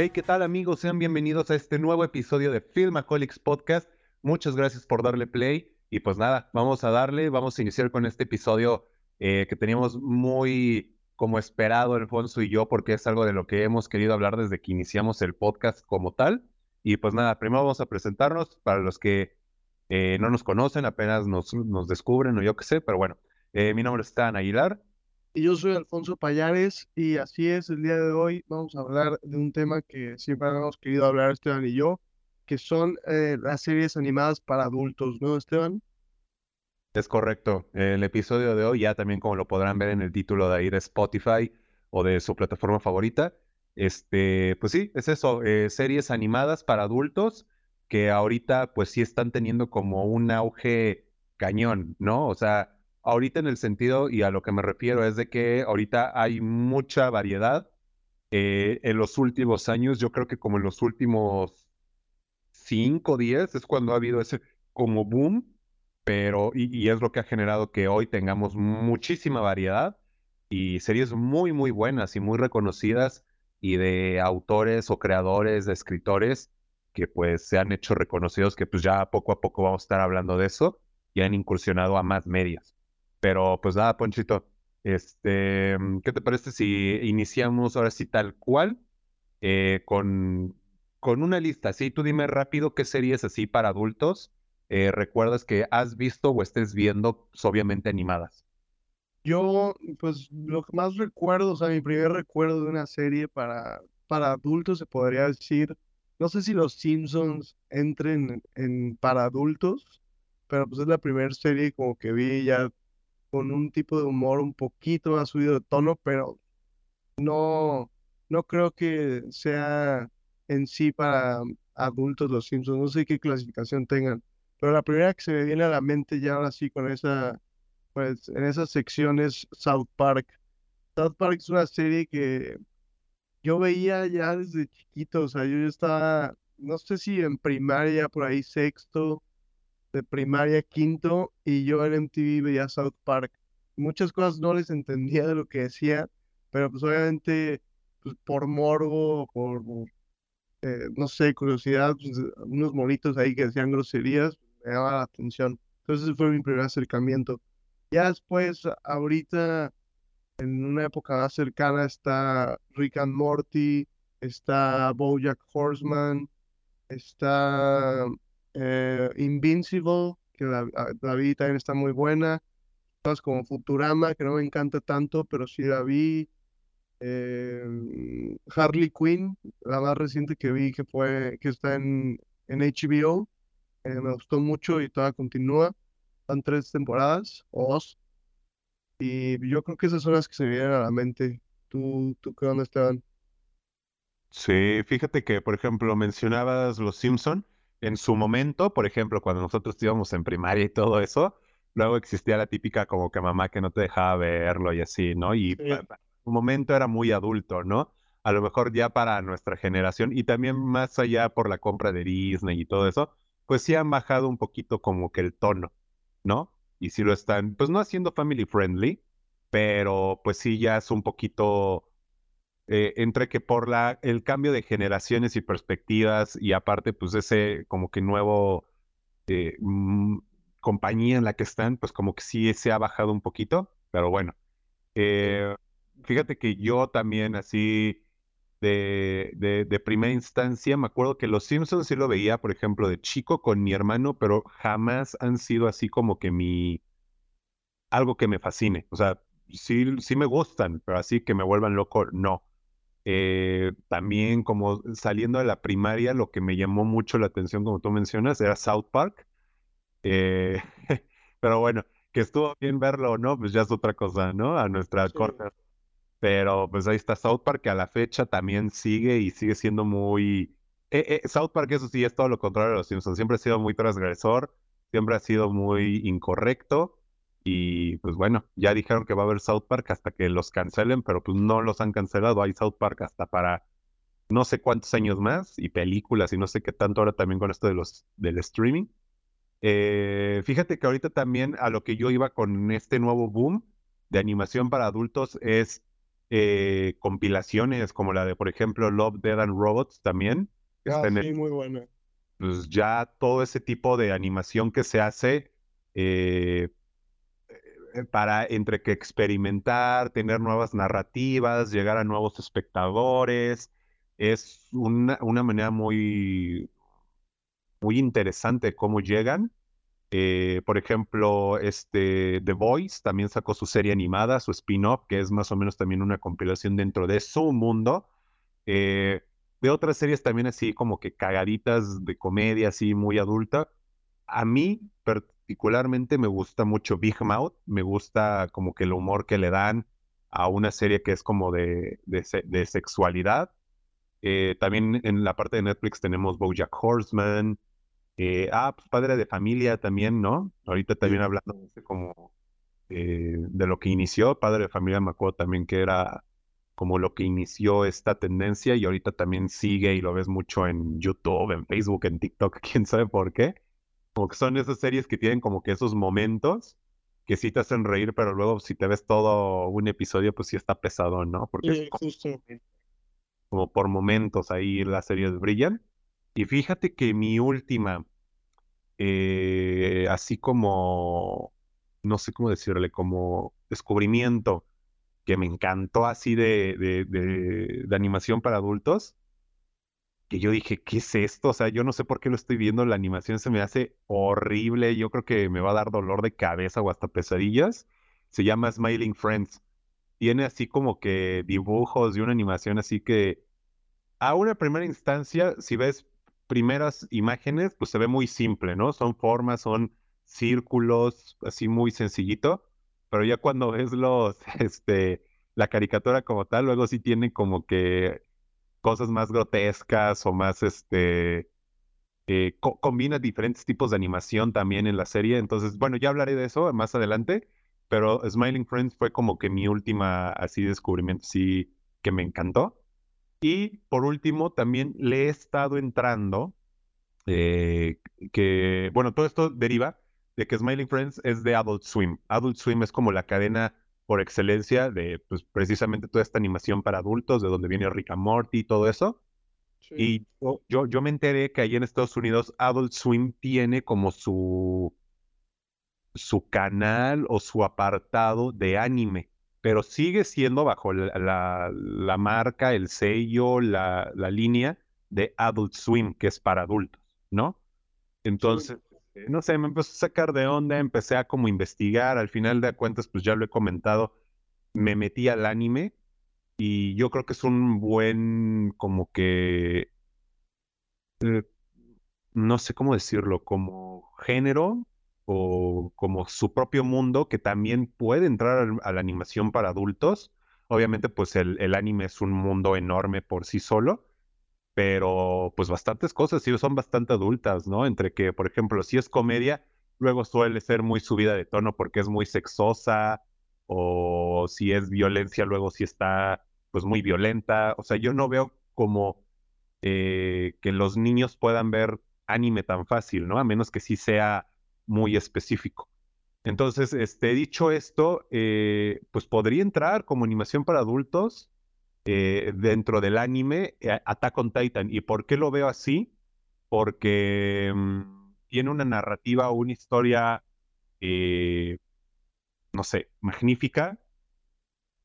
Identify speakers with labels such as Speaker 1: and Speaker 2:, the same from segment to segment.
Speaker 1: Hey, ¿qué tal amigos? Sean bienvenidos a este nuevo episodio de Filmaholics Podcast. Muchas gracias por darle play. Y pues nada, vamos a darle, vamos a iniciar con este episodio eh, que teníamos muy como esperado Alfonso y yo, porque es algo de lo que hemos querido hablar desde que iniciamos el podcast como tal. Y pues nada, primero vamos a presentarnos para los que eh, no nos conocen, apenas nos descubren o yo qué sé, pero bueno, eh, mi nombre es Stan Aguilar.
Speaker 2: Y yo soy Alfonso Payares y así es, el día de hoy vamos a hablar de un tema que siempre hemos querido hablar Esteban y yo, que son eh, las series animadas para adultos, ¿no, Esteban?
Speaker 1: Es correcto. El episodio de hoy, ya también como lo podrán ver en el título de ahí de Spotify o de su plataforma favorita, este, pues sí, es eso, series animadas para adultos que ahorita pues sí están teniendo como un auge cañón, ¿no? O sea, ahorita en el sentido y a lo que me refiero es de que ahorita hay mucha variedad. Eh, en los últimos años, yo creo que como en los últimos 5, 10 es cuando ha habido ese como boom, pero y, es lo que ha generado que hoy tengamos muchísima variedad y series muy, muy buenas y muy reconocidas y de autores o creadores, escritores que pues se han hecho reconocidos, que pues ya poco a poco vamos a estar hablando de eso y han incursionado a más medios. Pero pues nada, Ponchito, este, ¿qué te parece si iniciamos ahora sí tal cual eh, con, con una lista? Sí, tú dime rápido qué series así para adultos eh, recuerdas que has visto o estés viendo, pues, obviamente animadas.
Speaker 2: Yo, pues lo que más recuerdo, o sea, mi primer recuerdo de una serie para, para adultos se podría decir, no sé si los Simpsons entren en para adultos, pero pues es la primera serie como que vi ya con un tipo de humor un poquito más subido de tono, pero no, no creo que sea en sí para adultos los Simpsons, no sé qué clasificación tengan, pero la primera que se me viene a la mente ya ahora sí con esa, pues en esas secciones South Park. South Park es una serie que yo veía ya desde chiquito, o sea, yo estaba, no sé si en primaria, por ahí sexto, de primaria quinto, y yo en MTV veía South Park. Muchas cosas no les entendía de lo que decía, pero pues obviamente pues, por morbo, por, eh, no sé, curiosidad, pues, unos monitos ahí que decían groserías, me llamaba la atención. Entonces fue mi primer acercamiento. Ya después, ahorita en una época más cercana está Rick and Morty, está Bojack Horseman, está Invincible, que la, la, vi también está muy buena. Cosas como Futurama, que no me encanta tanto, pero sí la vi. Eh, Harley Quinn, la más reciente que vi, que fue, que está en, en HBO. Eh, me gustó mucho y todavía continúa. Son tres temporadas o dos. Y yo creo que esas son las que se vienen a la mente. ¿Tú, tú qué onda, Esteban?
Speaker 1: Sí, fíjate que, por ejemplo, mencionabas Los Simpson. En su momento, por ejemplo, cuando nosotros íbamos en primaria y todo eso, luego existía la típica como que mamá que no te dejaba verlo y así, ¿no? Y sí. un momento era muy adulto, ¿no? A lo mejor ya para nuestra generación y también más allá por la compra de Disney y todo eso, pues sí han bajado un poquito como que el tono, ¿no? y sí lo están, pues no haciendo family friendly, pero pues sí ya es un poquito eh, entre que por la, el cambio de generaciones y perspectivas y aparte pues ese como que nuevo eh, mm, compañía en la que están, pues como que sí se ha bajado un poquito, pero bueno. Eh, fíjate que yo también así de, de, de, primera instancia. Me acuerdo que Los Simpsons sí lo veía, por ejemplo, de chico con mi hermano, pero jamás han sido así como que mi... algo que me fascine. O sea, sí, sí me gustan, pero así que me vuelvan loco, no. Eh, también como saliendo de la primaria, lo que me llamó mucho la atención, como tú mencionas, era South Park. Eh, pero bueno, que estuvo bien verlo o no, pues ya es otra cosa, ¿no? A nuestra sí. corta pero pues ahí está South Park, que a la fecha también sigue y sigue siendo muy... Eh, eh, South Park, eso sí, es todo lo contrario de los Simpsons. Siempre ha sido muy transgresor, siempre ha sido muy incorrecto. Y pues bueno, ya dijeron que va a haber South Park hasta que los cancelen, pero pues no los han cancelado. Hay South Park hasta para no sé cuántos años más y películas y no sé qué tanto ahora también con esto de los del streaming. Eh, fíjate que ahorita también a lo que yo iba con este nuevo boom de animación para adultos es eh, compilaciones como la de, por ejemplo, Love, Dead and Robots también.
Speaker 2: Ah, sí, muy buena.
Speaker 1: Pues ya todo ese tipo de animación que se hace eh, eh, para entre que experimentar, tener nuevas narrativas, llegar a nuevos espectadores, es una, una manera muy, muy interesante cómo llegan. Eh, por ejemplo, este, The Voice también sacó su serie animada, su spin-off, que es más o menos también una compilación dentro de su mundo. Eh, de otras series también así como que cagaditas de comedia, así muy adulta. A mí particularmente me gusta mucho Big Mouth, me gusta como que el humor que le dan a una serie que es como de, de, sexualidad. Eh, también en la parte de Netflix tenemos Bojack Horseman, eh, ah, pues padre de familia también, ¿no? Ahorita también hablando de como eh, de lo que inició, padre de familia me acuerdo también que era como lo que inició esta tendencia y ahorita también sigue y lo ves mucho en YouTube, en Facebook, en TikTok, quién sabe por qué. Como que son esas series que tienen como que esos momentos que sí te hacen reír, pero luego si te ves todo un episodio, pues sí está pesado, ¿no? Porque como por momentos ahí las series brillan. Y fíjate que mi última, eh, así como, no sé cómo decirle, como descubrimiento que me encantó así de, de, animación para adultos, que yo dije, ¿qué es esto? O sea, yo no sé por qué lo estoy viendo, la animación se me hace horrible, yo creo que me va a dar dolor de cabeza o hasta pesadillas. Se llama Smiling Friends. Tiene así como que dibujos y una animación así que a una primera instancia, si ves primeras imágenes, pues se ve muy simple, ¿no? Son formas, son círculos, así muy sencillito, pero ya cuando ves los, este, la caricatura como tal, luego sí tiene como que cosas más grotescas o más, este, eh, combina diferentes tipos de animación también en la serie. Entonces, bueno, ya hablaré de eso más adelante, pero Smiling Friends fue como que mi última así descubrimiento, sí, que me encantó. Y por último, también le he estado entrando, eh, que, bueno, todo esto deriva de que Smiling Friends es de Adult Swim. Adult Swim es como la cadena por excelencia de, pues, precisamente toda esta animación para adultos, de donde viene Rick and Morty y todo eso. Y yo, yo me enteré que ahí en Estados Unidos Adult Swim tiene como su, su canal o su apartado de anime pero sigue siendo bajo la, marca, el sello, la, línea de Adult Swim, que es para adultos, ¿no? Entonces, no sé, me empezó a sacar de onda, empecé a como investigar, al final de cuentas, pues ya lo he comentado, me metí al anime y yo creo que es un buen, como que, eh, no sé cómo decirlo, como género o como su propio mundo que también puede entrar a la animación para adultos. Obviamente, pues el, el, anime es un mundo enorme por sí solo, pero pues bastantes cosas sí son bastante adultas, ¿no? Entre que, por ejemplo, si es comedia, luego suele ser muy subida de tono porque es muy sexosa, o si es violencia, luego sí está pues muy violenta. O sea, yo no veo como eh, que los niños puedan ver anime tan fácil, ¿no? A menos que sí sea muy específico. Entonces, este, dicho esto, eh, pues podría entrar como animación para adultos eh, dentro del anime eh, Attack on Titan. ¿Y por qué lo veo así? Porque mm, tiene una narrativa, una historia, no sé, magnífica.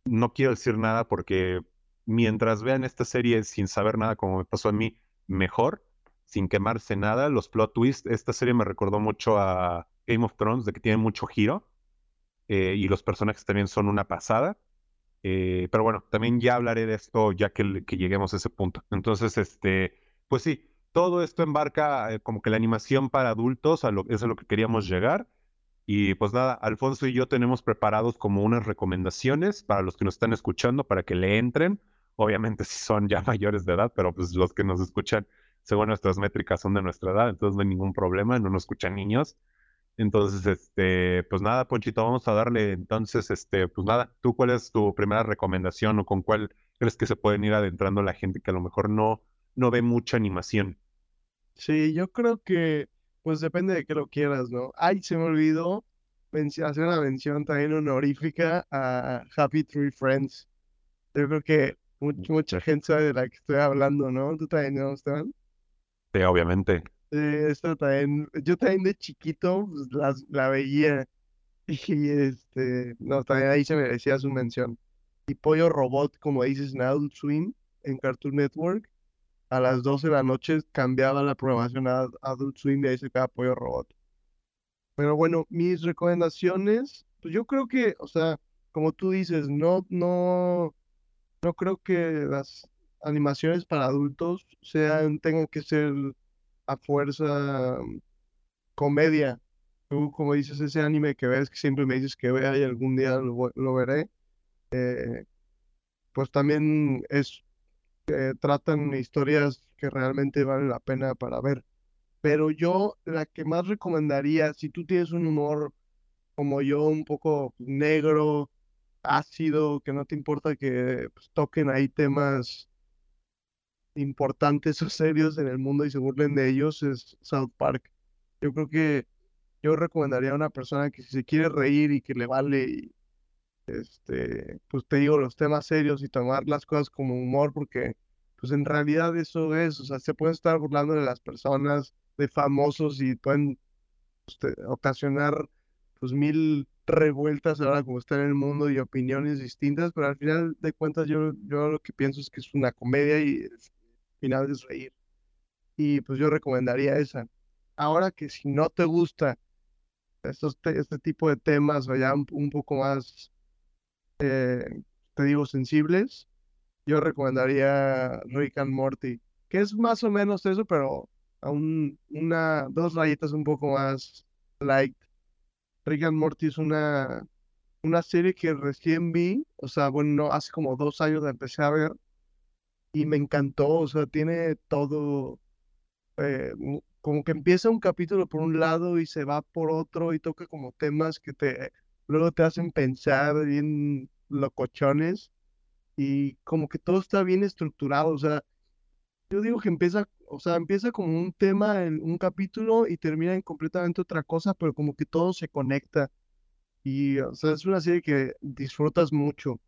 Speaker 1: No quiero decir nada porque mientras vean esta serie sin saber nada como me pasó a mí, mejor sin quemarse nada, los plot twists. Esta serie me recordó mucho a Game of Thrones, de que tiene mucho giro. Eh, y los personajes también son una pasada. Eh, pero bueno, también ya hablaré de esto ya que, lleguemos a ese punto. Entonces, este, pues sí, todo esto embarca eh, como que la animación para adultos, a lo, es a lo que queríamos llegar. Y pues nada, Alfonso y yo tenemos preparados como unas recomendaciones para los que nos están escuchando, para que le entren. Obviamente si son ya mayores de edad, pero pues los que nos escuchan según nuestras métricas son de nuestra edad, entonces no hay ningún problema, no nos escuchan niños. Entonces, este, pues nada, Ponchito, vamos a darle entonces, este, pues nada, ¿tú cuál es tu primera recomendación o con cuál crees que se pueden ir adentrando la gente que a lo mejor no, no ve mucha animación?
Speaker 2: Sí, yo creo que, pues depende de qué lo quieras, ¿no? Ay, se me olvidó hacer una mención también honorífica a Happy Tree Friends. Yo creo que mucha gente sabe de la que estoy hablando, ¿no? ¿Tú también, no, Esteban?
Speaker 1: Sí, obviamente.
Speaker 2: Esto también, yo también de chiquito pues, la veía y este, no, también ahí se merecía su mención. Y Pollo Robot, como dices, en Adult Swim, en Cartoon Network, a las 12 de la noche cambiaba la programación a Adult Swim y ahí se quedaba Pollo Robot. Pero bueno, mis recomendaciones, pues yo creo que, o sea, como tú dices, no, no, no creo que las animaciones para adultos sean, tengan que ser a fuerza comedia. Tú, como dices, ese anime que ves, que siempre me dices que vea y algún día lo, veré, eh, pues también es, eh, tratan historias que realmente valen la pena para ver. Pero yo la que más recomendaría, si tú tienes un humor como yo, un poco negro, ácido, que no te importa que pues, toquen ahí temas importantes o serios en el mundo y se burlen de ellos, es South Park. Yo creo que yo recomendaría a una persona que si se quiere reír y que le vale, este, pues te digo, los temas serios y tomar las cosas como humor, porque pues en realidad eso es, o sea, se puede estar burlando de las personas, de famosos y pueden este, ocasionar pues mil revueltas ahora como está en el mundo y opiniones distintas, pero al final de cuentas yo, yo lo que pienso es que es una comedia y al final es reír. Y pues yo recomendaría esa. Ahora que si no te gusta estos este tipo de temas o ya un, poco más, eh, te digo, sensibles, yo recomendaría Rick and Morty, que es más o menos eso, pero a un, una, dos rayitas un poco más light. Rick and Morty es una, una serie que recién vi, o sea, bueno, hace como dos años la empecé a ver y me encantó, o sea, tiene todo, eh, como que empieza un capítulo por un lado y se va por otro y toca como temas que te, luego te hacen pensar bien locochones y como que todo está bien estructurado, o sea, yo digo que empieza, o sea, empieza como un tema en un capítulo y termina en completamente otra cosa, pero como que todo se conecta. Y, o sea, es una serie que disfrutas mucho.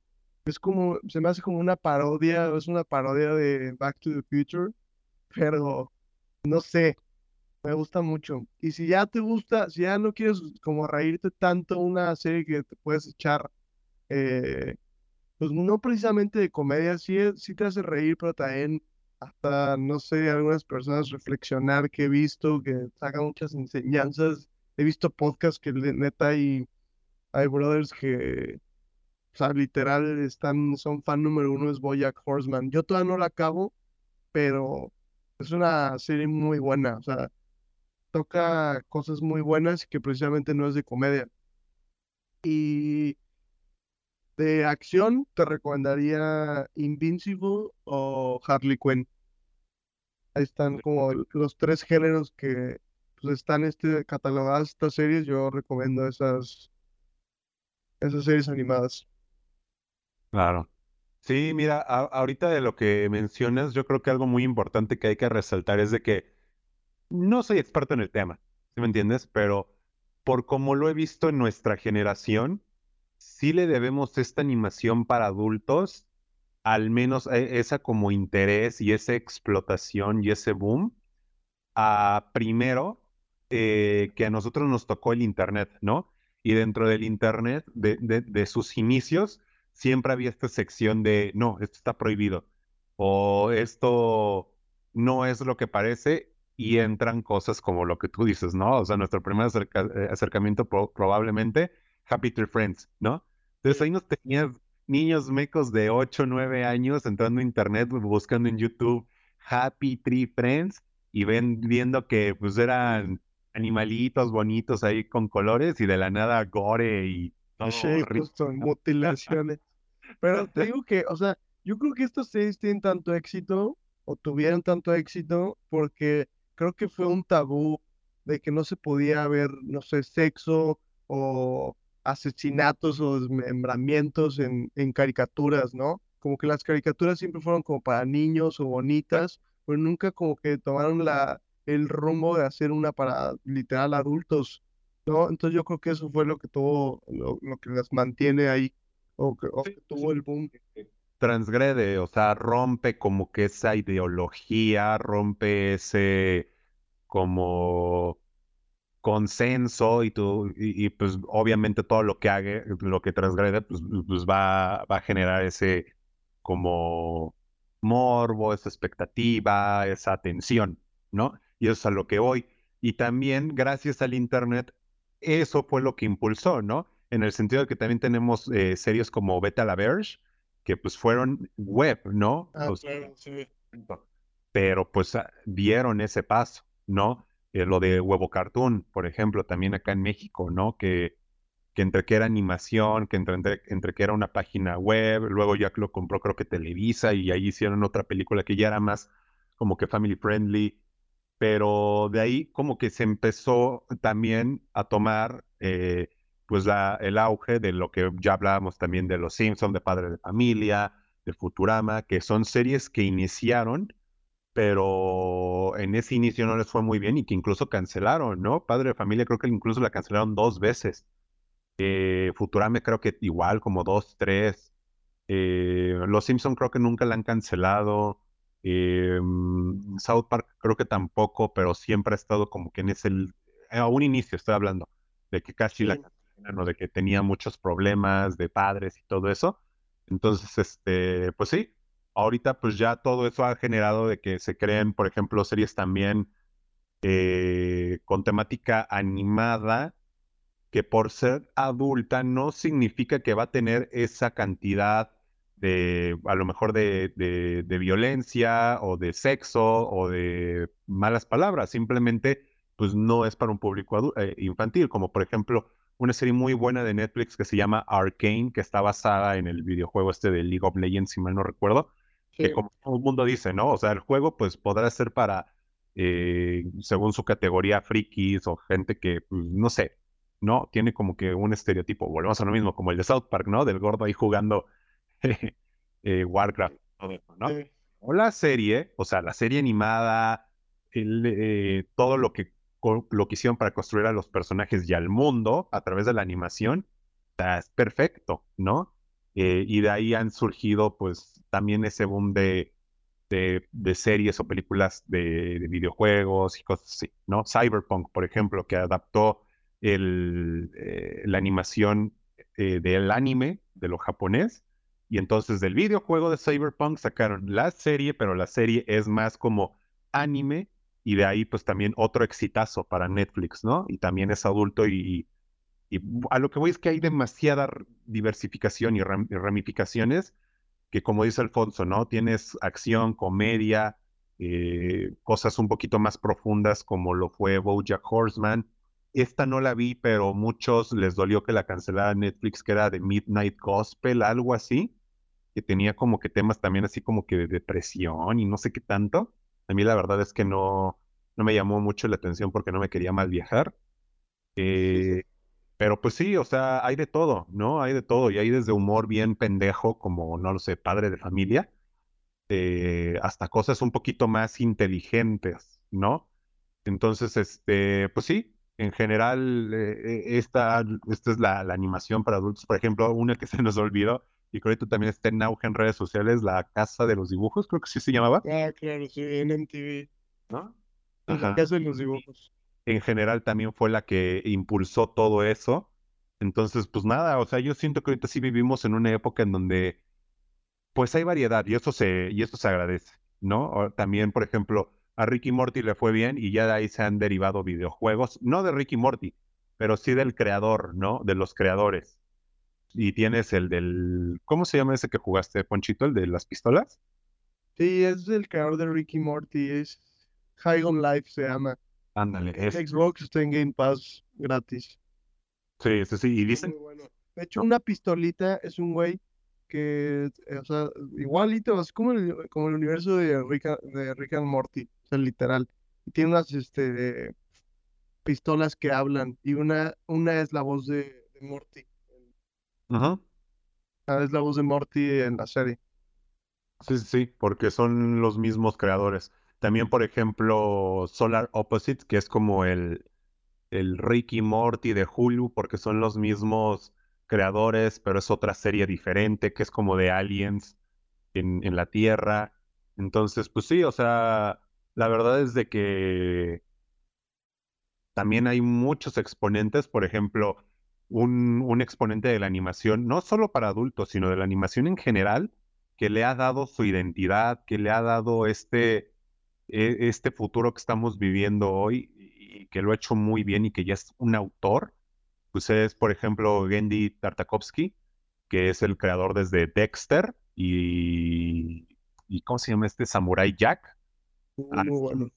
Speaker 2: Es como, se me hace como una parodia, es una parodia de Back to the Future, pero no sé, me gusta mucho. Y si ya te gusta, si ya no quieres como reírte tanto una serie que te puedes echar, eh, pues no precisamente de comedia, sí, sí te hace reír, pero también hasta, no sé, algunas personas reflexionar que he visto, que sacan muchas enseñanzas. He visto podcasts que neta hay, hay brothers que, o sea, literal, están, son fan número uno, es Boyack Horseman. Yo todavía no la acabo, pero es una serie muy buena, o sea, toca cosas muy buenas que precisamente no es de comedia. Y de acción, te recomendaría Invincible o Harley Quinn. Ahí están como los tres géneros que pues, están este, catalogadas estas series. Yo recomiendo esas, esas series animadas.
Speaker 1: Claro. Sí, mira, ahorita de lo que mencionas, yo creo que algo muy importante que hay que resaltar es de que no soy experto en el tema, ¿sí me entiendes? Pero por como lo he visto en nuestra generación, sí le debemos esta animación para adultos, al menos e, esa como interés y esa explotación y ese boom, a primero eh, que a nosotros nos tocó el Internet, ¿no? Y dentro del Internet, de, de, sus inicios, siempre había esta sección de, no, esto está prohibido, o esto no es lo que parece, y entran cosas como lo que tú dices, ¿no? O sea, nuestro primer eh, acercamiento probablemente Happy Tree Friends, ¿no? Entonces ahí nos tenías niños mecos de 8, 9 años entrando a internet, buscando en YouTube Happy Tree Friends y ven, viendo que pues eran animalitos bonitos ahí con colores y de la nada gore y
Speaker 2: sí, mutilaciones. Pero te digo que, o sea, yo creo que estos series tienen tanto éxito o tuvieron tanto éxito porque creo que fue un tabú de que no se podía ver, no sé, sexo o asesinatos o desmembramientos en, en caricaturas, ¿no? Como que las caricaturas siempre fueron como para niños o bonitas, pero nunca como que tomaron la, el rumbo de hacer una para literal adultos. ¿No? Entonces yo creo que eso fue lo que tuvo, lo, lo que las mantiene ahí, o que, o que tuvo el boom.
Speaker 1: transgrede, o sea, rompe como que esa ideología, rompe ese como consenso y, tú, y, pues obviamente todo lo que haga, lo que transgrede, pues, pues va, va a generar ese como morbo, esa expectativa, esa atención, ¿no? Y eso es a lo que voy. Y también gracias al Internet, eso fue lo que impulsó, ¿no? En el sentido de que también tenemos eh, series como Beta la Verge, que pues fueron web, ¿no?
Speaker 2: Ah, claro, sí.
Speaker 1: Pero pues dieron ese paso, ¿no? Eh, lo de Huevo Cartoon, por ejemplo, también acá en México, ¿no? Que, que entre que era animación, que entre, entre, que era una página web, luego ya lo compró creo que Televisa y ahí hicieron otra película que ya era más como que family friendly, pero de ahí como que se empezó también a tomar eh, pues la, el auge de lo que ya hablábamos también de Los Simpsons, de Padre de Familia, de Futurama, que son series que iniciaron pero en ese inicio no les fue muy bien y que incluso cancelaron, ¿no? Padre de Familia creo que incluso la cancelaron dos veces. Eh, Futurame creo que igual, como dos, tres. Eh, Los Simpson creo que nunca la han cancelado. Eh, mm, South Park creo que tampoco, pero siempre ha estado como que en ese... A un inicio estoy hablando, de que casi la cancelaron, de que tenía muchos problemas de padres y todo eso. Entonces, este, pues sí, ahorita pues ya todo eso ha generado de que se creen, por ejemplo, series también eh, con temática animada, que por ser adulta no significa que va a tener esa cantidad de, a lo mejor de, de, violencia o de sexo o de malas palabras, simplemente pues no es para un público eh, infantil, como por ejemplo una serie muy buena de Netflix que se llama Arcane, que está basada en el videojuego este de League of Legends, si mal no recuerdo, que como todo el mundo dice, ¿no? O sea, el juego pues podrá ser para, eh, según su categoría, frikis o gente que, pues, no sé, ¿no? Tiene como que un estereotipo, volvemos a lo mismo, como el de South Park, ¿no? Del gordo ahí jugando eh, Warcraft, ¿no? O la serie, o sea, la serie animada, eh, todo lo que, lo que hicieron para construir a los personajes y al mundo a través de la animación, es perfecto, ¿no? y de ahí han surgido, pues, también ese boom de, de, series o películas de, videojuegos y cosas así, ¿no? Cyberpunk, por ejemplo, que adaptó el, eh, la animación eh, del anime, de lo japonés, y entonces del videojuego de Cyberpunk sacaron la serie, pero la serie es más como anime, y de ahí pues también otro exitazo para Netflix, ¿no? Y también es adulto y, y a lo que voy es que hay demasiada diversificación y ramificaciones que como dice Alfonso, ¿no? Tienes acción, comedia, eh, cosas un poquito más profundas como lo fue Bojack Horseman. Esta no la vi, pero muchos les dolió que la cancelara Netflix, que era de Midnight Gospel, algo así, que tenía como que temas también así como que de depresión y no sé qué tanto. A mí la verdad es que no, no me llamó mucho la atención porque no me quería mal viajar. Eh, pero pues sí, o sea, hay de todo, ¿no? Hay de todo. Y hay desde humor bien pendejo, como, no lo sé, padre de familia, eh, hasta cosas un poquito más inteligentes, ¿no? Entonces, este, pues sí, en general, eh, esta, esta es la, animación para adultos. Por ejemplo, una que se nos olvidó y creo que también está en auge en redes sociales, La Casa de los Dibujos, creo que sí se llamaba.
Speaker 2: Ah, claro, sí, en MTV. ¿No? La Casa de los Dibujos
Speaker 1: en general también fue la que impulsó todo eso. Entonces, pues nada, o sea, yo siento que ahorita sí vivimos en una época en donde pues hay variedad y eso se, y eso se agradece, ¿no? también, por ejemplo, a Ricky Morty le fue bien y ya de ahí se han derivado videojuegos, no de Ricky Morty, pero sí del creador, ¿no? De los creadores. Y tienes el del, ¿cómo se llama ese que jugaste, Ponchito? El de las pistolas.
Speaker 2: Sí, es el creador de Ricky Morty, es High on Life se llama.
Speaker 1: Ándale.
Speaker 2: Es... Xbox está en Game Pass gratis.
Speaker 1: Sí, sí, sí. Y dicen.
Speaker 2: De hecho, una pistolita es un güey que, eh, o sea, igualito, es como el, como el universo de Rick, de Rick and Morty, o sea, literal. Y tiene unas este, pistolas que hablan y una, una es la voz de, Morty.
Speaker 1: Ajá.
Speaker 2: Ah, es la voz de Morty en la serie.
Speaker 1: Sí, sí, sí, porque son los mismos creadores. También, por ejemplo, Solar Opposites, que es como el, el Ricky Morty de Hulu, porque son los mismos creadores, pero es otra serie diferente, que es como de aliens en, en la Tierra. Entonces, pues sí, o sea, la verdad es de que también hay muchos exponentes, por ejemplo, un, exponente de la animación, no solo para adultos, sino de la animación en general, que le ha dado su identidad, que le ha dado este, e, este futuro que estamos viviendo hoy y que lo ha hecho muy bien y que ya es un autor, pues es, por ejemplo, Gendy Tartakovsky, que es el creador desde Dexter y, y ¿cómo se llama este? Samurai Jack.
Speaker 2: Muy bueno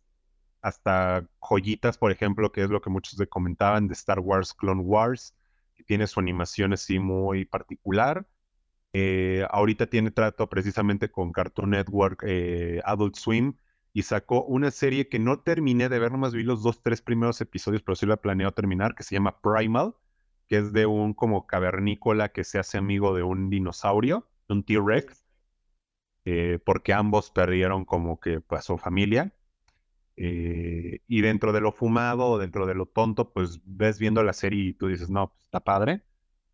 Speaker 1: hasta joyitas, por ejemplo, que es lo que muchos le comentaban de Star Wars Clone Wars, que tiene su animación así muy particular. Eh, ahorita tiene trato precisamente con Cartoon Network, eh, Adult Swim, y sacó una serie que no terminé de ver, nomás vi los dos, tres primeros episodios, pero sí la planeo terminar, que se llama Primal, que es de un como cavernícola que se hace amigo de un dinosaurio, un T-Rex, eh, porque ambos perdieron como que pues, su familia. Eh, y dentro de lo fumado dentro de lo tonto, pues ves viendo la serie y tú dices, no, pues, está padre.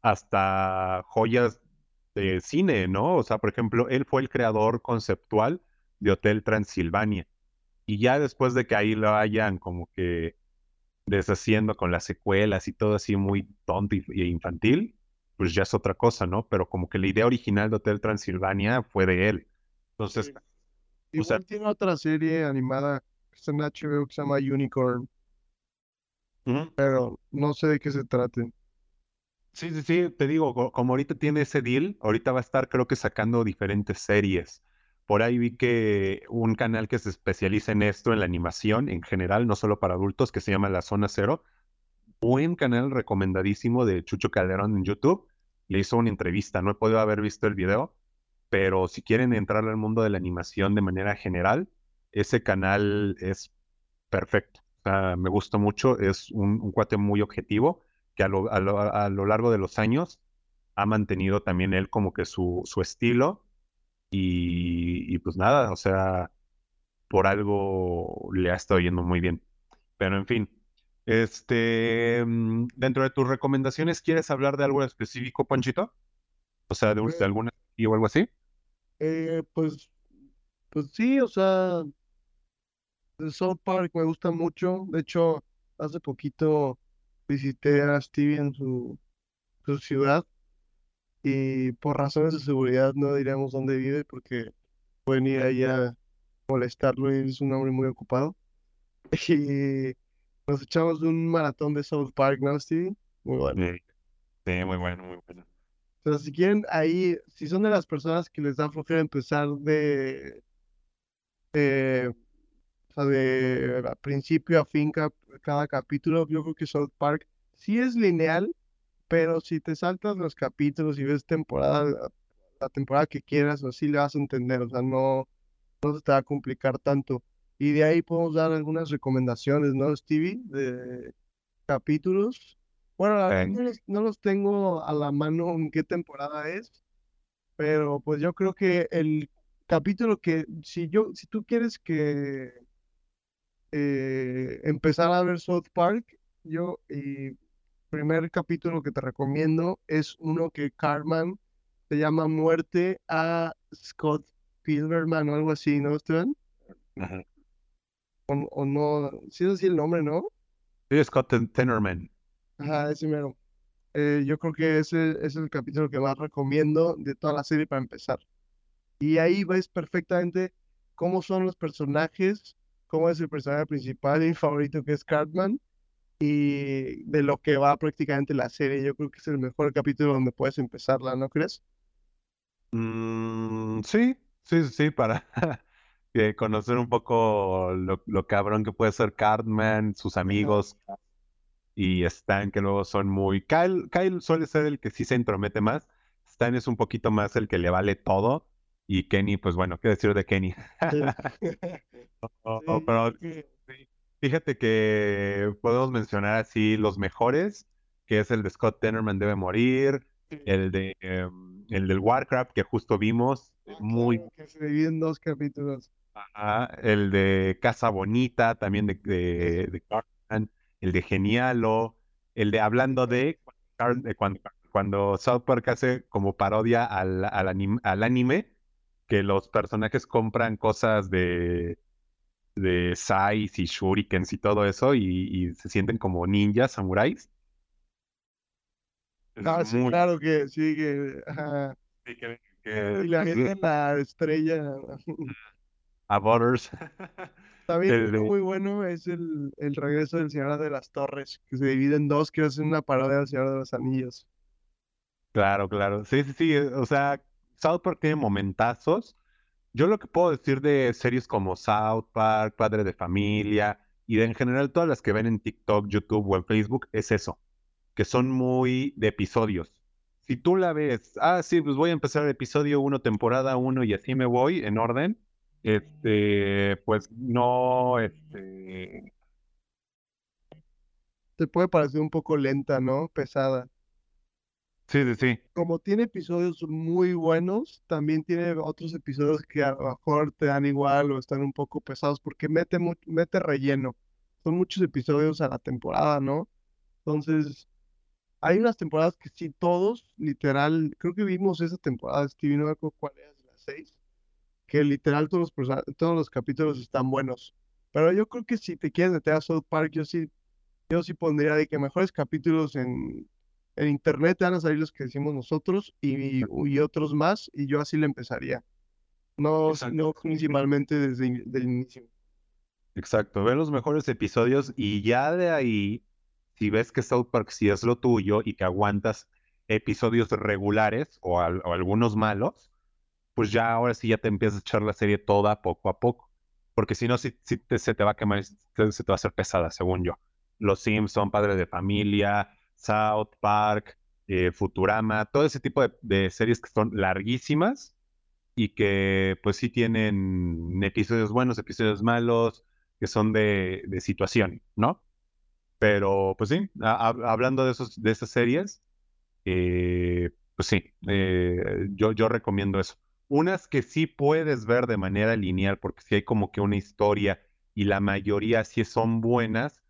Speaker 1: Hasta joyas de cine, ¿no? O sea, por ejemplo, él fue el creador conceptual de Hotel Transilvania. Y ya después de que ahí lo hayan como que deshaciendo con las secuelas y todo así muy tonto e infantil, pues ya es otra cosa, ¿no? Pero como que la idea original de Hotel Transilvania fue de él. Entonces,
Speaker 2: o sea, tiene otra serie animada está en HBO que se llama Unicorn. Pero no sé de qué se trate.
Speaker 1: Sí, sí, sí, te digo, como ahorita tiene ese deal, ahorita va a estar creo que sacando diferentes series. Por ahí vi que un canal que se especializa en esto, en la animación en general, no solo para adultos, que se llama La Zona Cero. Buen canal recomendadísimo de Chucho Calderón en YouTube. Le hizo una entrevista, no he podido haber visto el video, pero si quieren entrar al mundo de la animación de manera general, ese canal es perfecto. O sea, me gusta mucho, es un, cuate muy objetivo que a lo, a, lo, largo de los años ha mantenido también él como que su, su estilo y, pues nada, o sea, por algo le ha estado yendo muy bien. Pero en fin, este, mm, dentro de tus recomendaciones, ¿quieres hablar de algo específico, Panchito? O sea, de, de eh alguna o algo así.
Speaker 2: Eh, pues, pues sí, o sea, el South Park me gusta mucho. De hecho, hace poquito visité a Stevie en su, su ciudad y por razones de seguridad no diremos dónde vive porque pueden ir ahí a molestarlo y es un hombre muy ocupado. Y nos echamos un maratón de South Park, ¿no, Stevie? Muy bueno.
Speaker 1: Sí, muy bueno, muy bueno.
Speaker 2: O sea, si quieren ahí, si son de las personas que les da flojera empezar de eh, de principio a fin cada capítulo. Yo creo que South Park sí es lineal, pero si te saltas los capítulos y ves temporada, la temporada que quieras, así le vas a entender, o sea, no, no se te va a complicar tanto. Y de ahí podemos dar algunas recomendaciones, ¿no, Stevie? De capítulos. Bueno, no los, no los tengo a la mano en qué temporada es, pero pues yo creo que el capítulo que, si yo, si tú quieres que eh, empezar a ver South Park, yo, y primer capítulo que te recomiendo es uno que Carmen se llama Muerte a Scott Pilberman o algo así, ¿no, Esteban? Ajá. O, no, sí es así el nombre, ¿no?
Speaker 1: Sí, Scott Tenorman.
Speaker 2: Ajá, ese mero. Eh, yo creo que ese, ese, es el capítulo que más recomiendo de toda la serie para empezar. Y ahí ves perfectamente cómo son los personajes cómo es el personaje principal y favorito que es Cartman y de lo que va prácticamente la serie. Yo creo que es el mejor capítulo donde puedes empezarla, ¿no crees?
Speaker 1: Mm, sí, sí, sí, para conocer un poco lo, cabrón que puede ser Cartman, sus amigos y Stan, que luego son muy... Kyle, Kyle suele ser el que sí se entromete más. Stan es un poquito más el que le vale todo. Y Kenny, pues bueno, ¿qué decir de Kenny? pero fíjate que podemos mencionar así los mejores, que es el de Scott Tenorman debe morir, el de em, el del Warcraft que justo vimos, ah, muy
Speaker 2: que se divide dos capítulos.
Speaker 1: el de Casa Bonita, también de, de, el de Genialo, el de Hablando de, cuando, cuando South Park hace como parodia al, al, anime, que los personajes compran cosas de, de Sais y Shurikens y todo eso y, se sienten como ninjas, samuráis.
Speaker 2: Ah, sí, claro que sí, que, sí, que, y la gente la estrella.
Speaker 1: A Butters.
Speaker 2: También muy bueno es el, el, regreso del Señor de las Torres, que se divide en dos, que es una parodia del Señor de los Anillos.
Speaker 1: Claro, claro. Sí, sí, sí. O sea, South Park tiene momentazos. Yo lo que puedo decir de series como South Park, Padre de Familia y de en general todas las que ven en TikTok, YouTube o en Facebook es eso, que son muy de episodios. Si tú la ves, ah, sí, pues voy a empezar el episodio 1, temporada 1 y así me voy en orden, este, pues no, este...
Speaker 2: Te puede parecer un poco lenta, ¿no? Pesada.
Speaker 1: Sí, sí, sí.
Speaker 2: Como tiene episodios muy buenos, también tiene otros episodios que a lo mejor te dan igual o están un poco pesados porque mete, mete relleno. Son muchos episodios a la temporada, ¿no? Entonces, hay unas temporadas que sí, todos, literal, creo que vimos esa temporada, Stevie, no me acuerdo cuál es, la 6, que literal todos los, todos los capítulos están buenos. Pero yo creo que si te quieres meter a South Park, yo sí, yo sí pondría de que mejores capítulos en en internet van a salir los que decimos nosotros y, y otros más, y yo así le empezaría. No, no principalmente desde el inicio.
Speaker 1: Exacto, ve los mejores episodios y ya de ahí, si ves que South Park sí es lo tuyo y que aguantas episodios regulares o, algunos malos, pues ya ahora sí ya te empiezas a echar la serie toda poco a poco. Porque si no, si, se te va a quemar, se, te va a hacer pesada, según yo. Los Simpson, Padre de Familia, South Park, eh, Futurama, todo ese tipo de, series que son larguísimas y que pues sí tienen episodios buenos, episodios malos, que son de, situación, ¿no? Pero pues sí, hablando de, esos, de esas series, eh, pues sí, eh, yo, yo recomiendo eso. Unas que sí puedes ver de manera lineal, porque sí hay como que una historia y la mayoría sí son buenas,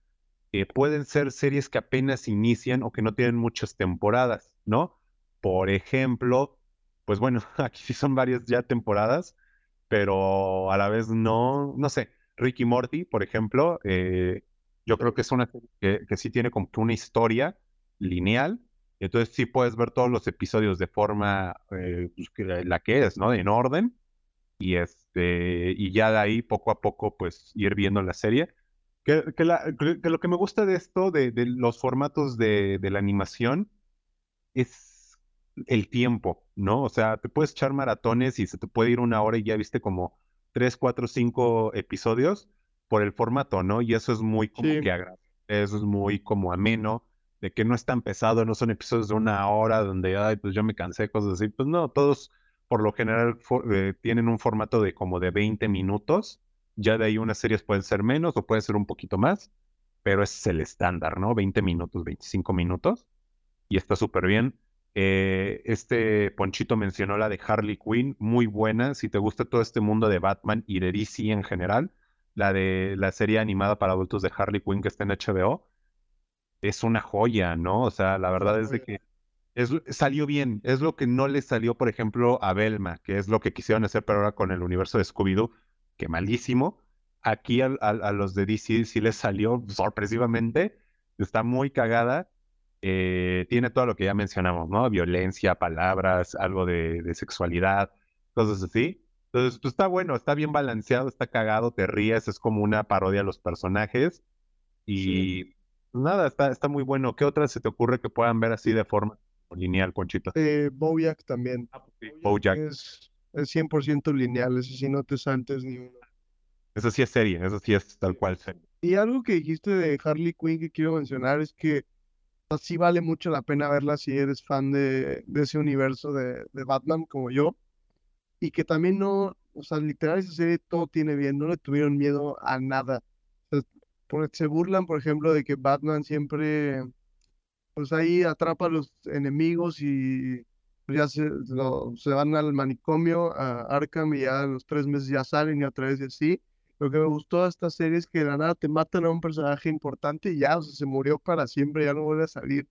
Speaker 1: pueden ser series que apenas inician o que no tienen muchas temporadas, ¿no? Por ejemplo, pues bueno, aquí sí son varias ya temporadas, pero a la vez no, no sé, Ricky Morty, por ejemplo, eh, yo creo que es una que, que sí tiene como que una historia lineal, entonces sí puedes ver todos los episodios de forma, eh, pues, la que es, ¿no? En orden, y este, y ya de ahí poco a poco, pues ir viendo la serie. Que, lo que me gusta de esto, de, los formatos de, la animación, es el tiempo, ¿no? O sea, te puedes echar maratones y se te puede ir una hora y ya viste como tres, cuatro, cinco episodios por el formato, ¿no? Y eso es muy como que agradable, eso es muy como ameno, de que no es tan pesado, no son episodios de una hora donde, ay, pues yo me cansé, cosas así. Pues no, todos por lo general eh, tienen un formato de como de 20 minutos ya de ahí unas series pueden ser menos o puede ser un poquito más, pero ese es el estándar, ¿no? 20 minutos, 25 minutos. Y está súper bien. Eh, este Ponchito mencionó la de Harley Quinn, muy buena. Si te gusta todo este mundo de Batman y de DC en general, la de la serie animada para adultos de Harley Quinn que está en HBO, es una joya, ¿no? O sea, la verdad es de que es, salió bien. Es lo que no le salió, por ejemplo, a Belma, que es lo que quisieron hacer, pero ahora con el universo de Scooby-Doo que malísimo. Aquí a, los de DC sí les salió sorpresivamente. Está muy cagada. Eh, tiene todo lo que ya mencionamos, ¿no? Violencia, palabras, algo de, sexualidad, cosas así. Entonces, pues está bueno, está bien balanceado, está cagado, te ríes, es como una parodia a los personajes. Y nada, está, está muy bueno. ¿Qué otras se te ocurre que puedan ver así de forma lineal, Ponchito?
Speaker 2: Eh, Bojack también. Ah, Bojack. Es es 100% lineal, eso sí no te saltes ni uno.
Speaker 1: Eso sí es serie, eso sí es tal cual serie.
Speaker 2: Y algo que dijiste de Harley Quinn que quiero mencionar es que sí vale mucho la pena verla si eres fan de, ese universo de, Batman como yo. Y que también no, o sea, literal esa serie todo tiene bien, no le tuvieron miedo a nada. Se burlan, por ejemplo, de que Batman siempre, pues ahí atrapa a los enemigos y pues, ya se, se, van al manicomio, a Arkham, y ya a los tres meses ya salen y otra vez y así. lo que me gustó de esta serie es que de la nada te matan a un personaje importante y ya, o sea, se murió para siempre, ya no vuelve a salir.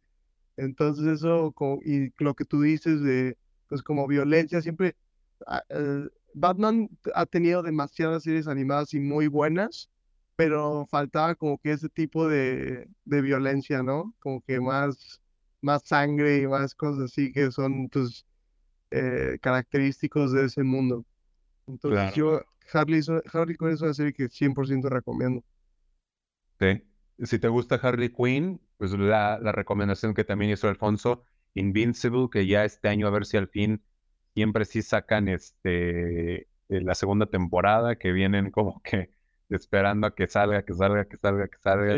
Speaker 2: Entonces eso, y lo que tú dices de, pues como violencia, siempre, ah, eh, Batman ha tenido demasiadas series animadas y muy buenas, pero faltaba como que ese tipo de, de violencia, ¿no? Como que más, más sangre y más cosas así que son, pues, eh, característicos de ese mundo. Entonces yo, Harley, Harley Quinn es una serie que 100% recomiendo.
Speaker 1: Sí. Si te gusta Harley Quinn, pues la, la recomendación que también hizo Alfonso, Invincible, que ya este año a ver si al fin siempre sí sacan este la segunda temporada, que vienen como que esperando a que salga, que salga, que salga, que salga.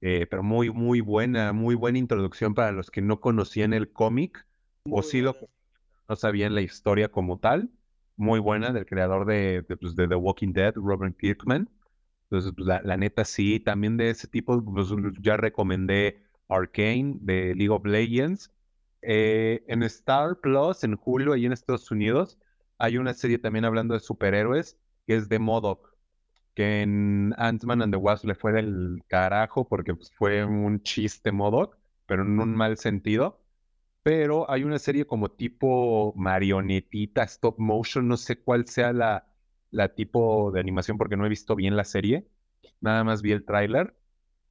Speaker 1: Eh, pero muy, muy buena, muy buena introducción para los que no conocían el cómic o sí lo no sabían la historia como tal. Muy buena del creador de, pues, de, The Walking Dead, Robert Kirkman. Entonces, pues, la, neta sí, también de ese tipo, pues, ya recomendé Arcane de League of Legends. Eh, en Star Plus, en julio, ahí en Estados Unidos, hay una serie también hablando de superhéroes que es de Modoc, que en Ant-Man and the Wasp le fue del carajo porque pues, fue un chiste Modoc, pero en un mal sentido pero hay una serie como tipo marionetita, stop motion, no sé cuál sea la, la tipo de animación porque no he visto bien la serie, nada más vi el tráiler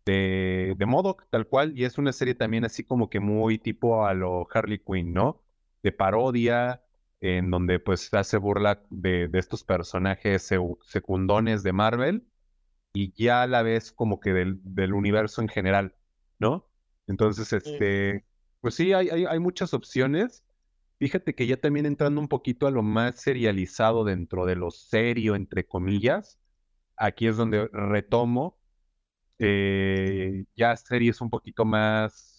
Speaker 1: de, de Modoc, tal cual, y es una serie también así como que muy tipo a lo Harley Quinn, ¿no? De parodia, en donde pues hace burla de, de estos personajes secundones de Marvel y ya a la vez como que del, del universo en general, ¿no? Entonces, este, pues sí, hay, hay, muchas opciones. Fíjate que ya también entrando un poquito a lo más serializado dentro de lo serio, entre comillas, aquí es donde retomo eh, ya series un poquito más,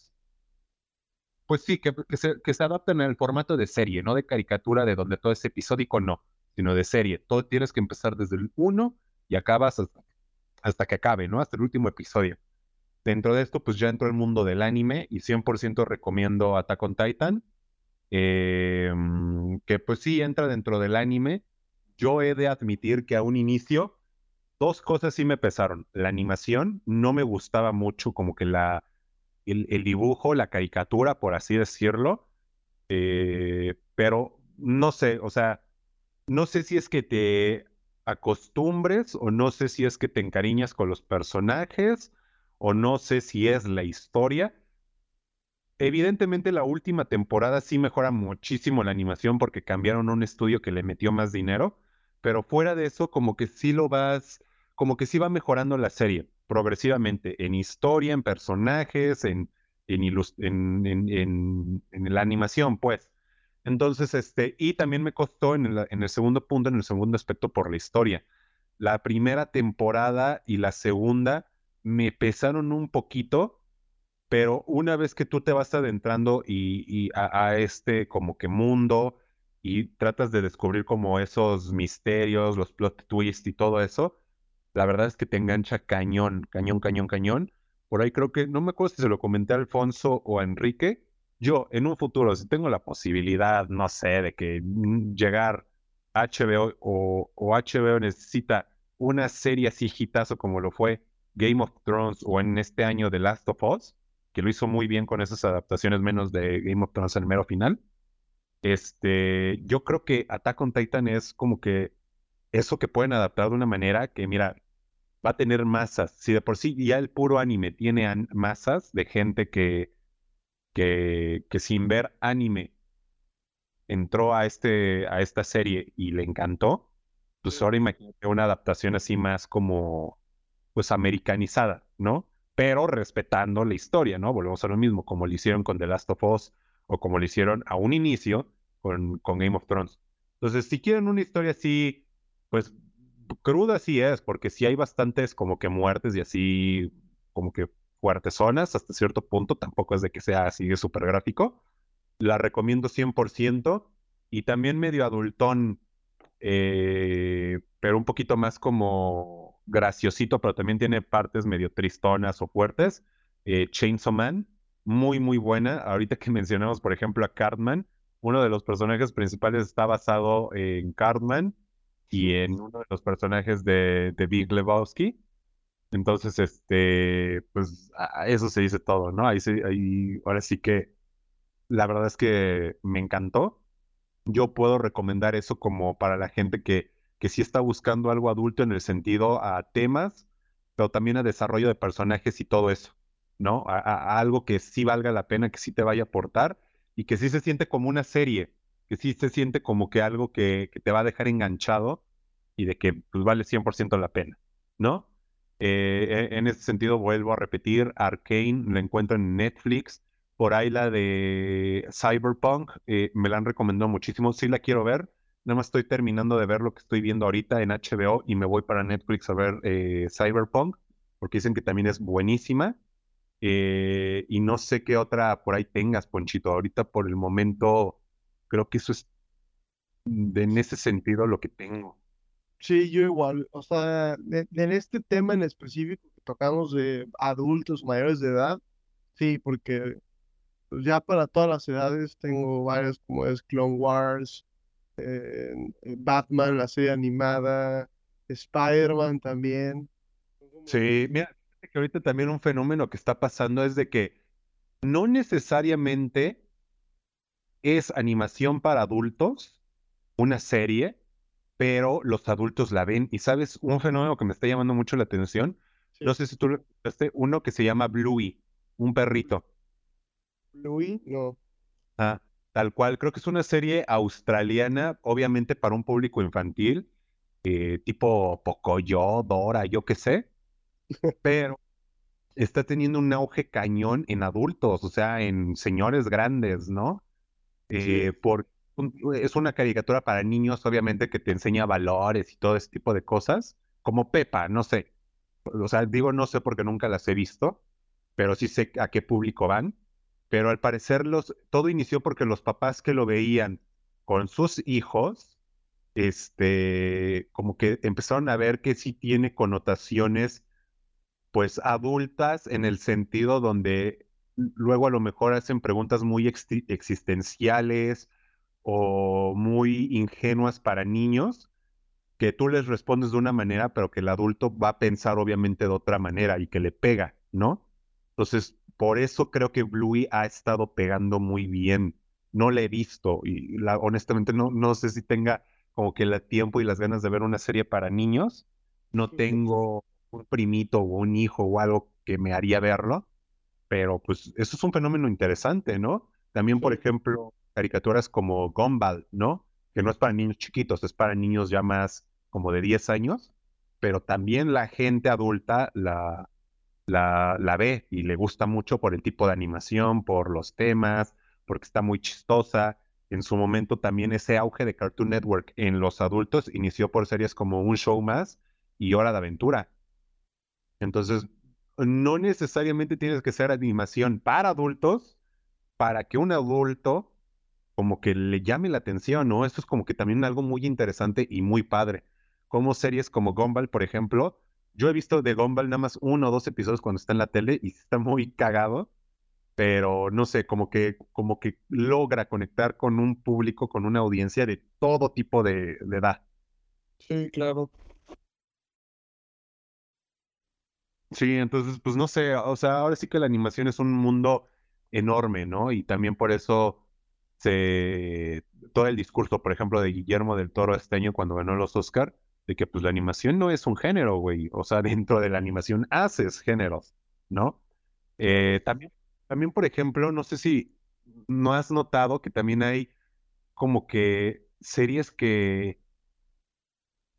Speaker 1: pues sí, que, se, que adapten al formato de serie, no de caricatura de donde todo es episódico, no, sino de serie. Todo tienes que empezar desde el 1 y acabas hasta, que acabe, ¿no? Hasta el último episodio. Dentro de esto, pues ya entró el mundo del anime y 100% recomiendo Attack on Titan, em, que pues sí entra dentro del anime. Yo he de admitir que a un inicio dos cosas sí me pesaron. La animación no me gustaba mucho, como que la, el, dibujo, la caricatura, por así decirlo. Eh, pero no sé, o sea, no sé si es que te acostumbres o no sé si es que te encariñas con los personajes o no sé si es la historia. Evidentemente la última temporada sí mejora muchísimo la animación porque cambiaron un estudio que le metió más dinero, pero fuera de eso como que sí lo vas, como que sí va mejorando la serie progresivamente en historia, en personajes, en, en, en, en la animación, pues. Entonces, este, y también me costó en el, en el segundo punto, en el segundo aspecto por la historia. La primera temporada y la segunda me pesaron un poquito, pero una vez que tú te vas adentrando y, a, este como que mundo y tratas de descubrir como esos misterios, los plot twists y todo eso, la verdad es que te engancha cañón, cañón, cañón, cañón. Por ahí creo que, no me acuerdo si se lo comenté a Alfonso o a Enrique, yo en un futuro, si tengo la posibilidad, no sé, de que mm, llegar HBO o, HBO necesita una serie así hitazo como lo fue Game of Thrones o en este año The Last of Us, que lo hizo muy bien con esas adaptaciones menos de Game of Thrones en el mero final. Este, yo creo que Attack on Titan es como que eso que pueden adaptar de una manera que, mira, va a tener masas. Si de por sí ya el puro anime tiene masas de gente que, que, que sin ver anime entró a, este, a esta serie y le encantó, pues ahora imagínate una adaptación así más como pues americanizada, ¿no? Pero respetando la historia, ¿no? Volvemos a lo mismo, como lo hicieron con The Last of Us o como lo hicieron a un inicio con, con Game of Thrones. Entonces, si quieren una historia así, pues cruda sí es, porque sí hay bastantes como que muertes y así como que fuertes zonas hasta cierto punto, tampoco es de que sea así súper gráfico. La recomiendo 100% y también medio adultón, eh, pero un poquito más como graciosito, pero también tiene partes medio tristonas o fuertes. Eh, Chainsaw Man, muy, muy buena. Ahorita que mencionamos, por ejemplo, a Cartman, uno de los personajes principales está basado en Cartman. Y en uno de los personajes de, de Big Lebowski. Entonces, este, pues a eso se dice todo, ¿no? Ahí, ahí ahora sí que la verdad es que me encantó. Yo puedo recomendar eso como para la gente que, que sí está buscando algo adulto en el sentido a temas, pero también a desarrollo de personajes y todo eso, ¿no? A, algo que sí valga la pena, que sí te vaya a aportar y que sí se siente como una serie, que sí se siente como que algo que, que te va a dejar enganchado y de que pues, vale 100% la pena, ¿no? Eh, e, en ese sentido, vuelvo a repetir, Arkane lo encuentro en Netflix. Por ahí la de Cyberpunk, eh, me la han recomendado muchísimo. Sí la quiero ver. Nada más estoy terminando de ver lo que estoy viendo ahorita en HBO y me voy para Netflix a ver eh, Cyberpunk, porque dicen que también es buenísima. y no sé qué otra por ahí tengas, Ponchito. Ahorita por el momento creo que eso es en ese sentido lo que tengo.
Speaker 2: Sí, yo igual. O sea, en este tema en específico que tocamos de adultos mayores de edad, sí, porque pues, ya para todas las edades tengo varios como es Clone Wars, eh, Batman, la serie animada, Spider-Man también.
Speaker 1: Sí, mira, que ahorita también un fenómeno que está pasando es de que no necesariamente es animación para adultos, una serie, pero los adultos la ven. Y sabes, un fenómeno que me está llamando mucho la atención, no sé si tú lo uno que se llama Bluey, un perrito.
Speaker 2: Bluey, no.
Speaker 1: Ah, tal cual, creo que es una serie australiana, obviamente para un público infantil, eh, tipo Pocoyo, Dora, yo qué sé, pero está teniendo un auge cañón en adultos, o sea, en señores grandes, ¿no? Eh, es una caricatura para niños, obviamente, que te enseña valores y todo ese tipo de cosas, como Pepa, no sé. O sea, digo no sé porque nunca las he visto, pero sí sé a qué público van. Pero al parecer los, todo inició porque los papás que lo veían con sus hijos, este, como que empezaron a ver que sí tiene connotaciones, pues adultas en el sentido donde luego a lo mejor hacen preguntas muy existenciales o muy ingenuas para niños que tú les respondes de una manera, pero que el adulto va a pensar obviamente de otra manera y que le pega, ¿no? Entonces, por eso creo que Bluey ha estado pegando muy bien. No le he visto y la, honestamente no, no sé si tenga como que el tiempo y las ganas de ver una serie para niños. No tengo un primito o un hijo o algo que me haría verlo, pero pues eso es un fenómeno interesante, ¿no? También, por ejemplo, caricaturas como Gumball, ¿no? Que no es para niños chiquitos, es para niños ya más como de 10 años, pero también la gente adulta la, la, la ve y le gusta mucho por el tipo de animación, por los temas, porque está muy chistosa. En su momento también ese auge de Cartoon Network en los adultos inició por series como Un Show Más y Hora de Aventura. Entonces, no necesariamente tienes que ser animación para adultos para que un adulto como que le llame la atención, ¿no? Esto es como que también algo muy interesante y muy padre. Como series como Gumball, por ejemplo, yo he visto de Gumball nada más uno o dos episodios cuando está en la tele y está muy cagado, pero no sé, como que, como que logra conectar con un público, con una audiencia de todo tipo de, de edad.
Speaker 2: Sí, claro.
Speaker 1: Sí, entonces, pues no sé, o sea, ahora sí que la animación es un mundo enorme, ¿no? Y también por eso todo el discurso, por ejemplo, de Guillermo del Toro este año cuando ganó los Oscar, de que pues la animación no es un género, güey. O sea, dentro de la animación haces géneros, ¿no? Eh, también, también, por ejemplo, no sé si no has notado que también hay como que series que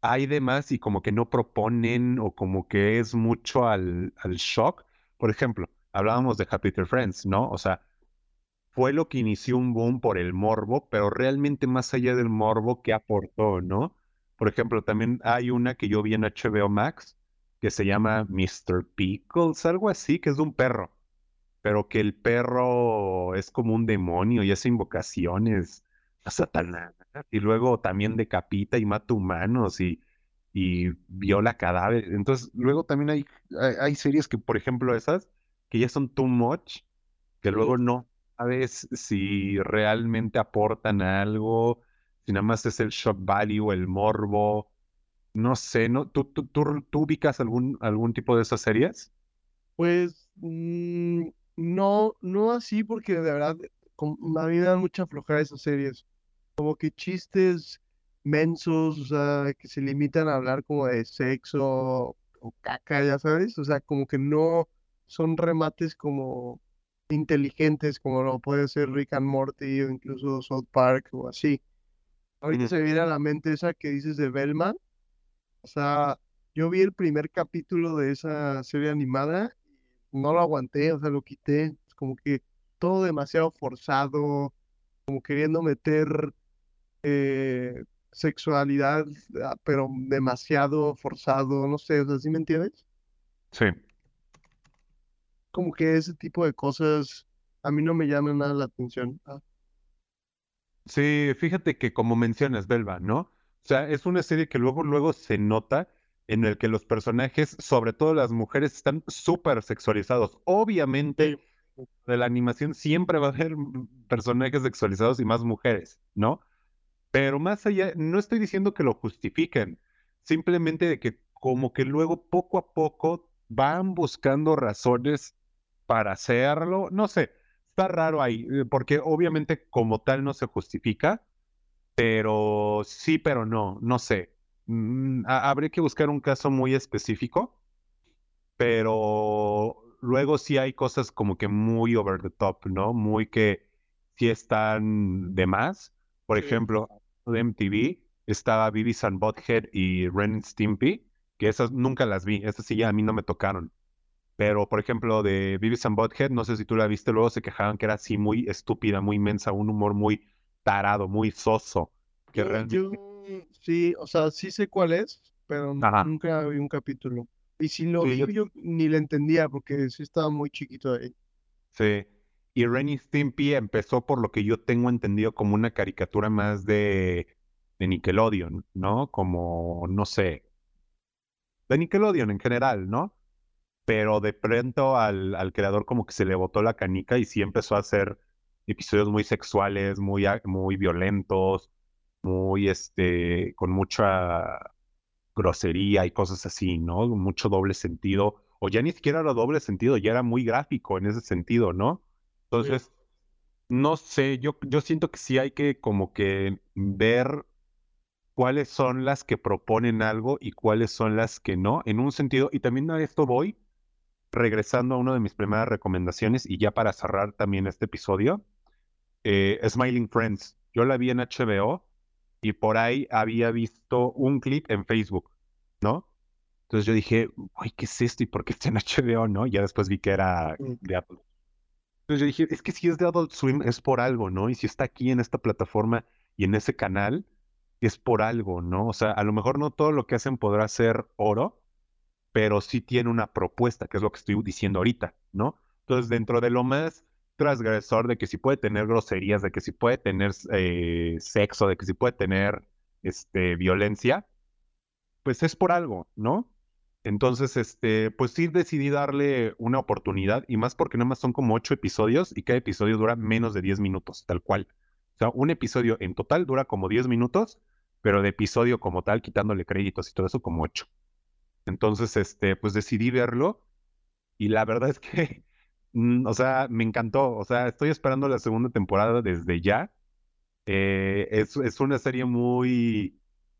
Speaker 1: hay de más y como que no proponen o como que es mucho al, shock. Por ejemplo, hablábamos de Happy Friends, ¿no? O sea, fue lo que inició un boom por el morbo, pero realmente más allá del morbo, ¿qué aportó, no? Por ejemplo, también hay una que yo vi en HBO Max que se llama Mr. Pickles, algo así, que es de un perro, pero que el perro es como un demonio y hace invocaciones a Satanás, y luego también decapita y mata humanos y, y viola cadáveres. Entonces, luego también hay, hay, hay series que, por ejemplo, esas, que ya son too much, que luego no, sabes si realmente aportan algo, si nada más es el shock value, el morbo, no sé, ¿no? ¿Tú, tú, tú, ubicas algún, algún tipo de esas series?
Speaker 2: Pues mm, no, no así porque de verdad a mí me dan mucha flojera esas series. Como que chistes mensos, o sea, que se limitan a hablar como de sexo o caca, ya sabes. O sea, como que no son remates como inteligentes como lo puede ser Rick and Morty o incluso South Park o así. Ahorita se viene a la mente esa que dices de Velma. O sea, yo vi el primer capítulo de esa serie animada, no lo aguanté, o sea, lo quité. Es como que todo demasiado forzado, como queriendo meter eh, sexualidad, ah, pero demasiado forzado, no sé, o sea, ¿sí me entiendes?
Speaker 1: Sí
Speaker 2: como que ese tipo de cosas a mí no me llaman nada la atención. Ah.
Speaker 1: Sí, fíjate que como mencionas, Belva, ¿no? O sea, es una serie que luego, luego se nota en el que los personajes, sobre todo las mujeres, están súper sexualizados. Obviamente, de la animación siempre va a haber personajes sexualizados y más mujeres, ¿no? Pero más allá, no estoy diciendo que lo justifiquen, simplemente de que como que luego poco a poco van buscando razones para hacerlo. No sé, está raro ahí, eh, porque obviamente como tal no se justifica, pero sí, pero no, no sé. Mm, habría que buscar un caso muy específico, pero luego sí hay cosas como que muy over the top, ¿no? Muy que sí están de más. Por ejemplo, de MTV estaba Beavis and Butthead y Ren Stimpy, que esas nunca las vi, esas sí ya a mí no me tocaron. Pero, por ejemplo, de Beavis and Butthead, no sé si tú la viste, luego se quejaban que era así muy estúpida, muy inmensa, un humor muy tarado, muy soso. Que
Speaker 2: yo, sí, o sea, sí sé cuál es, pero nunca vi un capítulo. Y si lo vi, yo... ni le entendía porque sí estaba muy chiquito ahí.
Speaker 1: Sí. Y Renny Stimpy empezó por lo que yo tengo entendido como una caricatura más de, de Nickelodeon, ¿no? Como, no sé, de Nickelodeon en general, ¿no? pero de pronto al, al, creador como que se le botó la canica y sí empezó a hacer episodios muy sexuales, muy, muy violentos, muy, este, con mucha grosería y cosas así, ¿no? Mucho doble sentido, o ya ni siquiera era doble sentido, ya era muy gráfico en ese sentido, ¿no? Entonces, no sé, yo, yo siento que sí hay que como que ver cuáles son las que proponen algo y cuáles son las que no, en un sentido, y también a esto voy, regresando a una de mis primeras recomendaciones y ya para cerrar también este episodio, eh, Smiling Friends. Yo la vi en HBO y por ahí había visto un clip en Facebook, ¿no? Entonces yo dije, uy, ¿qué es esto? ¿Y por qué está en HBO, no? Y ya después vi que era de Apple. Entonces yo dije, es que si es de Adult Swim es por algo, ¿no? Y si está aquí en esta plataforma y en ese canal, es por algo, ¿no? O sea, a lo mejor no todo lo que hacen podrá ser oro, pero sí tiene una propuesta, que es lo que estoy diciendo ahorita, ¿no? Entonces, dentro de lo más transgresor de que si puede tener groserías, de que si puede tener eh, sexo, de que si puede tener este, violencia, pues es por algo, ¿no? Entonces, este, pues sí decidí darle una oportunidad y más porque nada más son como ocho episodios y cada episodio dura menos de diez minutos, tal cual. O sea, un episodio en total dura como diez minutos, pero de episodio como tal, quitándole créditos y todo eso, como ocho. Entonces, este, pues decidí verlo y la verdad es que, mm, o sea, me encantó. O sea, estoy esperando la segunda temporada desde ya. Eh, es, es una serie muy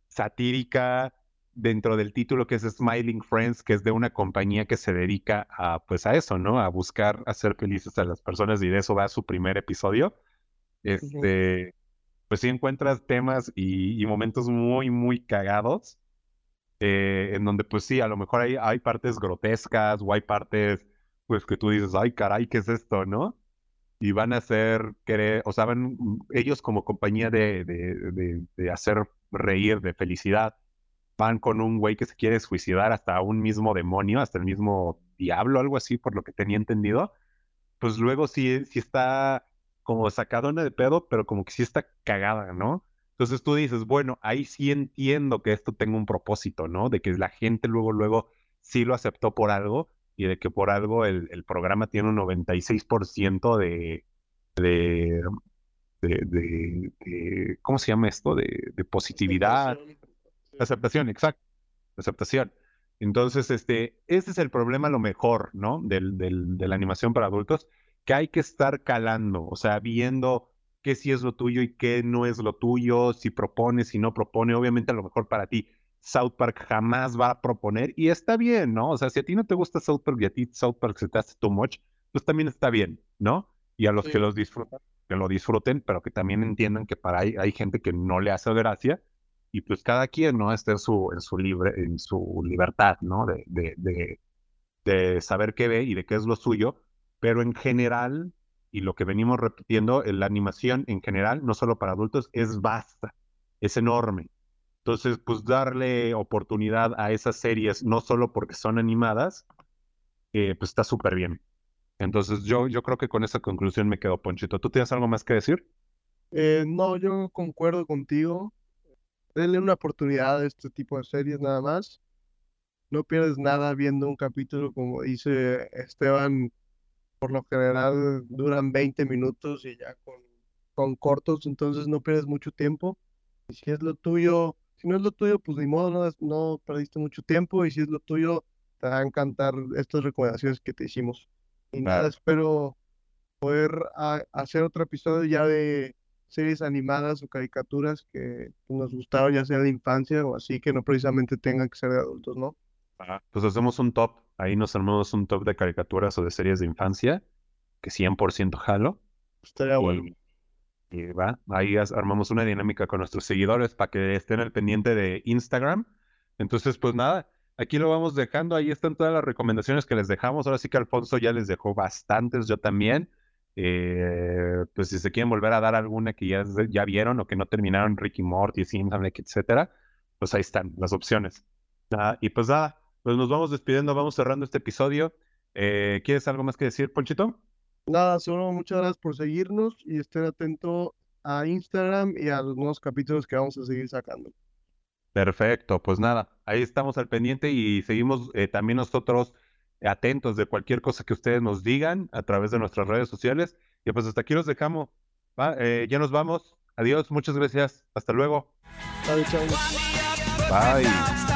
Speaker 1: satírica dentro del título que es Smiling Friends, que es de una compañía que se dedica a, pues a eso, ¿no? A buscar hacer felices a las personas y de eso va su primer episodio. Este, pues sí encuentras temas y, y momentos muy, muy cagados eh, en donde pues sí, a lo mejor hay, hay partes grotescas o hay partes pues que tú dices, ay caray, ¿qué es esto, no? Y van a hacer, o sea, van ellos como compañía de, de, de, hacer reír, de felicidad, van con un güey que se quiere suicidar hasta un mismo demonio, hasta el mismo diablo, algo así, por lo que tenía entendido, pues luego sí, sí está como sacadona de pedo, pero como que sí está cagada, ¿no? Entonces tú dices, bueno, ahí sí entiendo que esto tenga un propósito, ¿no? De que la gente luego, luego sí lo aceptó por algo y de que por algo el, programa tiene un 96% de, de, de, de, ¿cómo se llama esto? De, de positividad. Aceptación. exacto. aceptación. Entonces, este, ese es el problema, lo mejor, ¿no? Del, del, de la animación para adultos, que hay que estar calando, o sea, viendo qué sí es lo tuyo y qué no es lo tuyo, si propone, si no propone, obviamente a lo mejor para ti. South Park jamás va a proponer y está bien, ¿no? O sea, si a ti no te gusta South Park y a ti South Park se te hace too much, pues también está bien, ¿no? Y a los que los disfrutan, que lo disfruten, pero que también entiendan que para ahí hay gente que no le hace gracia y pues cada quien, ¿no? Está en su, en su, libre, en su libertad, ¿no? De, de, de, de saber qué ve y de qué es lo suyo, pero en general, y lo que venimos repitiendo, la animación en general, no solo para adultos, es vasta, es enorme. Entonces, pues darle oportunidad a esas series, no solo porque son animadas, eh, pues está súper bien. Entonces, yo, yo creo que con esa conclusión me quedo, Ponchito. ¿Tú tienes algo más que decir?
Speaker 2: Eh, no, yo concuerdo contigo. Denle una oportunidad a este tipo de series nada más. No pierdes nada viendo un capítulo, como dice Esteban, por lo general duran 20 minutos y ya con, con cortos, entonces no pierdes mucho tiempo. Y si es lo tuyo, si no es lo tuyo, pues ni modo, no, no perdiste mucho tiempo y si es lo tuyo, te va a encantar estas recomendaciones que te hicimos. Y nada, espero poder hacer otro episodio ya de series animadas o caricaturas que nos gustaron, ya sea de infancia o así, que no precisamente tengan que ser de adultos, ¿no?
Speaker 1: pues hacemos un top, ahí nos armamos un top de caricaturas o de series de infancia, que 100% jalo.
Speaker 2: Estaría bueno.
Speaker 1: Y va, ahí armamos una dinámica con nuestros seguidores para que estén al pendiente de Instagram. Entonces, pues nada, aquí lo vamos dejando. Ahí están todas las recomendaciones que les dejamos. Ahora sí que Alfonso ya les dejó bastantes, yo también. Eh, pues si se quieren volver a dar alguna que ya, ya vieron o que no terminaron, Ricky Morty, Simpson, etcétera, pues ahí están las opciones. y pues nada, pues nos vamos despidiendo, vamos cerrando este episodio. Eh, ¿Quieres algo más que decir, Ponchito?
Speaker 2: Nada, solo muchas gracias por seguirnos y estén atentos a Instagram y a los nuevos capítulos que vamos a seguir sacando.
Speaker 1: Perfecto, pues nada, ahí estamos al pendiente y seguimos eh, también nosotros atentos de cualquier cosa que ustedes nos digan a través de nuestras redes sociales. Y pues hasta aquí los dejamos. Eh, ya nos vamos. Adiós, muchas gracias. Hasta luego.
Speaker 2: Bye.